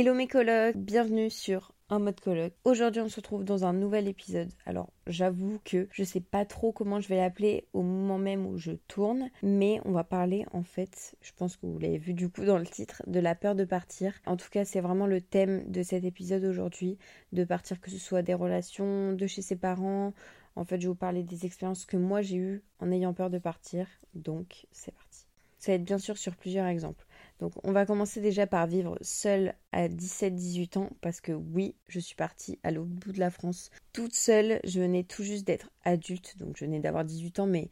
Hello mes colocs, bienvenue sur Un mode coloc. Aujourd'hui on se retrouve dans un nouvel épisode. Alors j'avoue que je sais pas trop comment je vais l'appeler au moment même où je tourne, mais on va parler en fait, je pense que vous l'avez vu du coup dans le titre, de la peur de partir. En tout cas c'est vraiment le thème de cet épisode aujourd'hui, de partir que ce soit des relations de chez ses parents. En fait je vais vous parler des expériences que moi j'ai eues en ayant peur de partir, donc c'est parti. Ça va être bien sûr sur plusieurs exemples. Donc on va commencer déjà par vivre seule à 17-18 ans parce que oui, je suis partie à l'autre bout de la France toute seule. Je venais tout juste d'être adulte, donc je venais d'avoir 18 ans, mais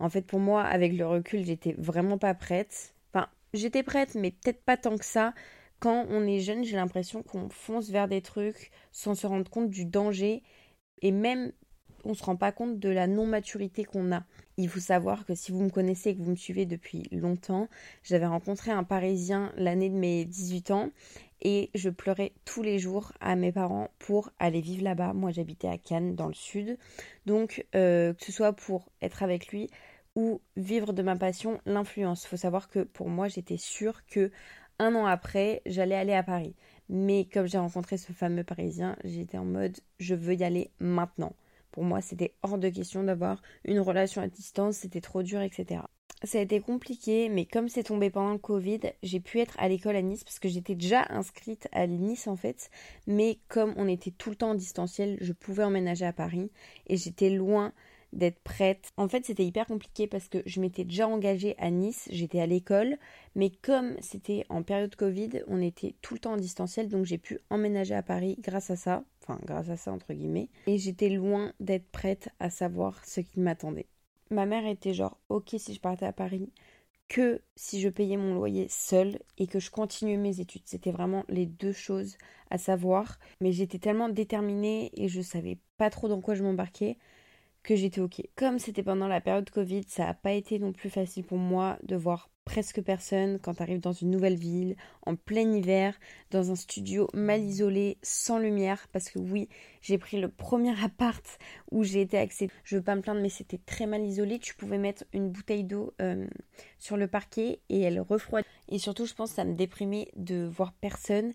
en fait pour moi, avec le recul, j'étais vraiment pas prête. Enfin, j'étais prête, mais peut-être pas tant que ça. Quand on est jeune, j'ai l'impression qu'on fonce vers des trucs sans se rendre compte du danger et même on se rend pas compte de la non-maturité qu'on a. Il faut savoir que si vous me connaissez et que vous me suivez depuis longtemps, j'avais rencontré un Parisien l'année de mes 18 ans et je pleurais tous les jours à mes parents pour aller vivre là-bas. Moi j'habitais à Cannes dans le sud, donc euh, que ce soit pour être avec lui ou vivre de ma passion, l'influence. Il faut savoir que pour moi j'étais sûre que un an après j'allais aller à Paris. Mais comme j'ai rencontré ce fameux Parisien, j'étais en mode je veux y aller maintenant. Pour moi, c'était hors de question d'avoir une relation à distance, c'était trop dur, etc. Ça a été compliqué, mais comme c'est tombé pendant le Covid, j'ai pu être à l'école à Nice parce que j'étais déjà inscrite à Nice en fait. Mais comme on était tout le temps en distanciel, je pouvais emménager à Paris et j'étais loin d'être prête. En fait, c'était hyper compliqué parce que je m'étais déjà engagée à Nice, j'étais à l'école, mais comme c'était en période Covid, on était tout le temps en distanciel, donc j'ai pu emménager à Paris grâce à ça, enfin grâce à ça entre guillemets, et j'étais loin d'être prête à savoir ce qui m'attendait. Ma mère était genre ok si je partais à Paris, que si je payais mon loyer seule et que je continuais mes études. C'était vraiment les deux choses à savoir. Mais j'étais tellement déterminée et je savais pas trop dans quoi je m'embarquais que j'étais ok. Comme c'était pendant la période Covid, ça n'a pas été non plus facile pour moi de voir presque personne quand tu arrives dans une nouvelle ville, en plein hiver, dans un studio mal isolé, sans lumière, parce que oui, j'ai pris le premier appart où j'ai été acceptée. Je veux pas me plaindre, mais c'était très mal isolé. Tu pouvais mettre une bouteille d'eau euh, sur le parquet et elle refroidit. Et surtout, je pense que ça me déprimait de voir personne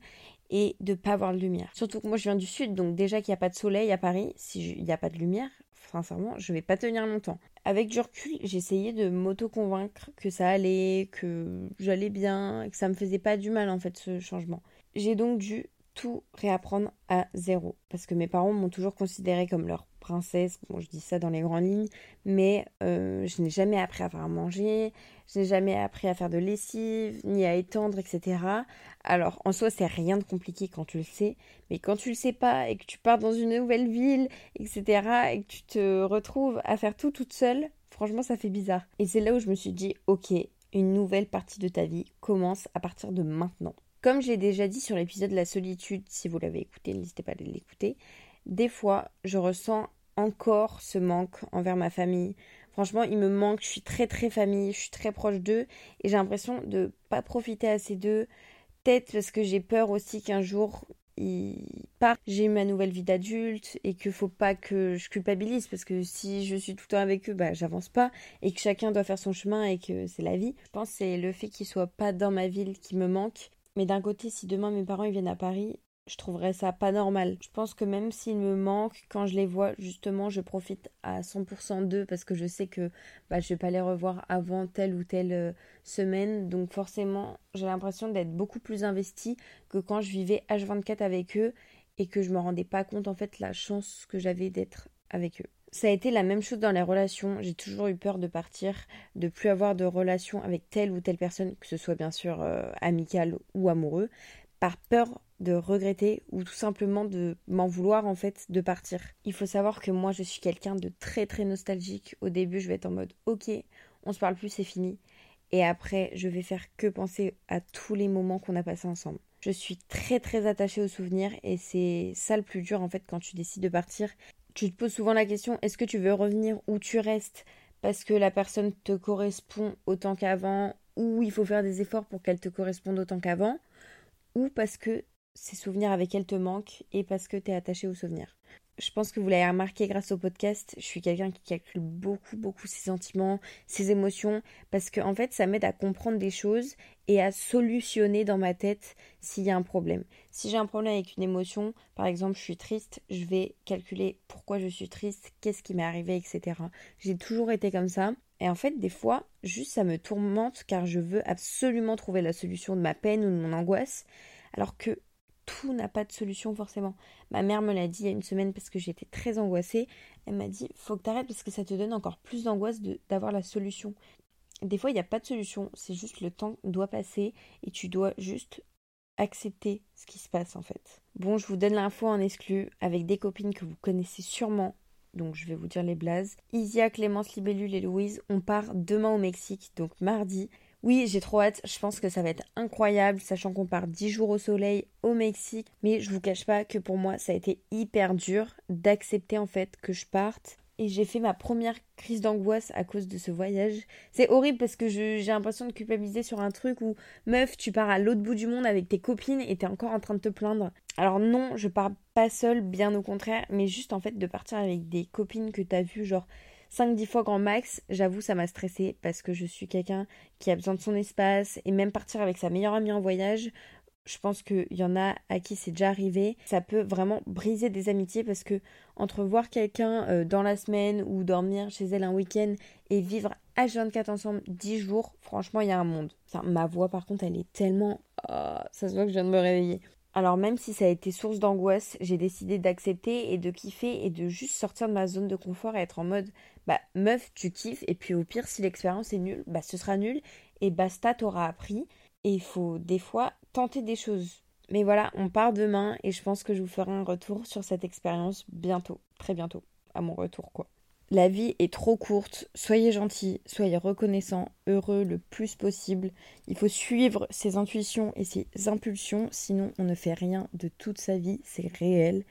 et de pas avoir de lumière. Surtout que moi je viens du sud, donc déjà qu'il n'y a pas de soleil à Paris, s'il n'y a pas de lumière, sincèrement, je vais pas tenir longtemps. Avec du recul, j'essayais de m'auto-convaincre que ça allait, que j'allais bien, que ça me faisait pas du mal en fait ce changement. J'ai donc dû tout réapprendre à zéro parce que mes parents m'ont toujours considéré comme leur princesse. Bon, je dis ça dans les grandes lignes, mais euh, je n'ai jamais appris à faire à manger, je n'ai jamais appris à faire de lessive, ni à étendre, etc. Alors, en soi, c'est rien de compliqué quand tu le sais, mais quand tu le sais pas et que tu pars dans une nouvelle ville, etc., et que tu te retrouves à faire tout toute seule, franchement, ça fait bizarre. Et c'est là où je me suis dit, ok, une nouvelle partie de ta vie commence à partir de maintenant. Comme j'ai déjà dit sur l'épisode de la solitude, si vous l'avez écouté, n'hésitez pas à l'écouter, des fois, je ressens encore ce manque envers ma famille. Franchement, il me manque, je suis très très famille, je suis très proche d'eux et j'ai l'impression de pas profiter assez d'eux. Peut-être parce que j'ai peur aussi qu'un jour ils partent, j'ai ma nouvelle vie d'adulte et qu'il faut pas que je culpabilise parce que si je suis tout le temps avec eux, bah j'avance pas et que chacun doit faire son chemin et que c'est la vie. Je pense que c'est le fait qu'ils soient pas dans ma ville qui me manque. Mais d'un côté, si demain mes parents viennent à Paris, je trouverais ça pas normal. Je pense que même s'ils me manquent, quand je les vois, justement, je profite à 100% d'eux parce que je sais que bah, je vais pas les revoir avant telle ou telle euh, semaine. Donc forcément, j'ai l'impression d'être beaucoup plus investie que quand je vivais H24 avec eux et que je me rendais pas compte en fait la chance que j'avais d'être avec eux. Ça a été la même chose dans les relations. J'ai toujours eu peur de partir, de plus avoir de relation avec telle ou telle personne, que ce soit bien sûr euh, amical ou amoureux, par peur de regretter ou tout simplement de m'en vouloir en fait de partir. Il faut savoir que moi je suis quelqu'un de très très nostalgique. Au début je vais être en mode ok, on se parle plus, c'est fini. Et après je vais faire que penser à tous les moments qu'on a passés ensemble. Je suis très très attachée aux souvenirs et c'est ça le plus dur en fait quand tu décides de partir. Tu te poses souvent la question est-ce que tu veux revenir où tu restes parce que la personne te correspond autant qu'avant ou il faut faire des efforts pour qu'elle te corresponde autant qu'avant ou parce que ces souvenirs avec elle te manquent et parce que tu es attaché aux souvenirs? Je pense que vous l'avez remarqué grâce au podcast, je suis quelqu'un qui calcule beaucoup, beaucoup ses sentiments, ses émotions, parce que en fait, ça m'aide à comprendre des choses et à solutionner dans ma tête s'il y a un problème. Si j'ai un problème avec une émotion, par exemple, je suis triste, je vais calculer pourquoi je suis triste, qu'est-ce qui m'est arrivé, etc. J'ai toujours été comme ça. Et en fait, des fois, juste ça me tourmente car je veux absolument trouver la solution de ma peine ou de mon angoisse, alors que tout n'a pas de solution forcément. Ma mère me l'a dit il y a une semaine parce que j'étais très angoissée. Elle m'a dit faut que tu arrêtes parce que ça te donne encore plus d'angoisse d'avoir la solution. Des fois, il n'y a pas de solution, c'est juste le temps doit passer et tu dois juste accepter ce qui se passe en fait. Bon, je vous donne l'info en exclu avec des copines que vous connaissez sûrement. Donc je vais vous dire les blazes. Isia, Clémence, Libellule et Louise, on part demain au Mexique, donc mardi. Oui, j'ai trop hâte. Je pense que ça va être incroyable, sachant qu'on part 10 jours au soleil au Mexique. Mais je vous cache pas que pour moi, ça a été hyper dur d'accepter en fait que je parte. Et j'ai fait ma première crise d'angoisse à cause de ce voyage. C'est horrible parce que j'ai l'impression de culpabiliser sur un truc où, meuf, tu pars à l'autre bout du monde avec tes copines et t'es encore en train de te plaindre. Alors non, je pars pas seule, bien au contraire, mais juste en fait de partir avec des copines que t'as vues genre 5-10 fois grand max, j'avoue, ça m'a stressé parce que je suis quelqu'un qui a besoin de son espace et même partir avec sa meilleure amie en voyage, je pense qu'il y en a à qui c'est déjà arrivé. Ça peut vraiment briser des amitiés parce que entre voir quelqu'un euh, dans la semaine ou dormir chez elle un week-end et vivre H24 ensemble 10 jours, franchement, il y a un monde. Ma voix, par contre, elle est tellement. Oh, ça se voit que je viens de me réveiller. Alors même si ça a été source d'angoisse, j'ai décidé d'accepter et de kiffer et de juste sortir de ma zone de confort et être en mode bah meuf tu kiffes et puis au pire si l'expérience est nulle, bah ce sera nul et basta t'auras appris et il faut des fois tenter des choses. Mais voilà, on part demain et je pense que je vous ferai un retour sur cette expérience bientôt, très bientôt, à mon retour quoi. La vie est trop courte, soyez gentils, soyez reconnaissants, heureux le plus possible. Il faut suivre ses intuitions et ses impulsions, sinon on ne fait rien de toute sa vie, c'est réel.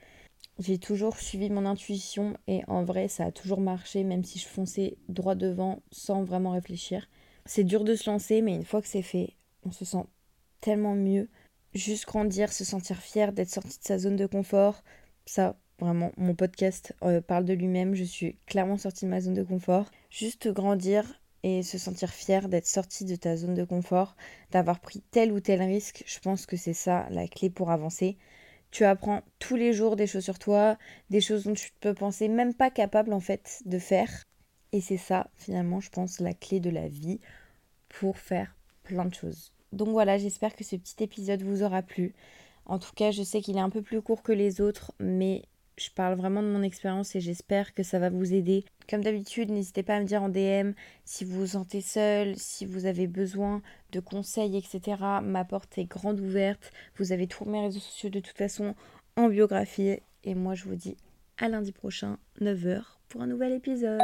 J'ai toujours suivi mon intuition et en vrai ça a toujours marché même si je fonçais droit devant sans vraiment réfléchir. C'est dur de se lancer mais une fois que c'est fait, on se sent tellement mieux. Juste grandir, se sentir fier d'être sorti de sa zone de confort, ça Vraiment, mon podcast euh, parle de lui-même. Je suis clairement sortie de ma zone de confort. Juste grandir et se sentir fier d'être sorti de ta zone de confort, d'avoir pris tel ou tel risque, je pense que c'est ça la clé pour avancer. Tu apprends tous les jours des choses sur toi, des choses dont tu peux penser même pas capable en fait de faire. Et c'est ça finalement, je pense, la clé de la vie pour faire plein de choses. Donc voilà, j'espère que ce petit épisode vous aura plu. En tout cas, je sais qu'il est un peu plus court que les autres, mais je parle vraiment de mon expérience et j'espère que ça va vous aider. Comme d'habitude, n'hésitez pas à me dire en DM si vous vous sentez seul, si vous avez besoin de conseils, etc. Ma porte est grande ouverte. Vous avez tous mes réseaux sociaux de toute façon en biographie. Et moi, je vous dis à lundi prochain, 9h, pour un nouvel épisode.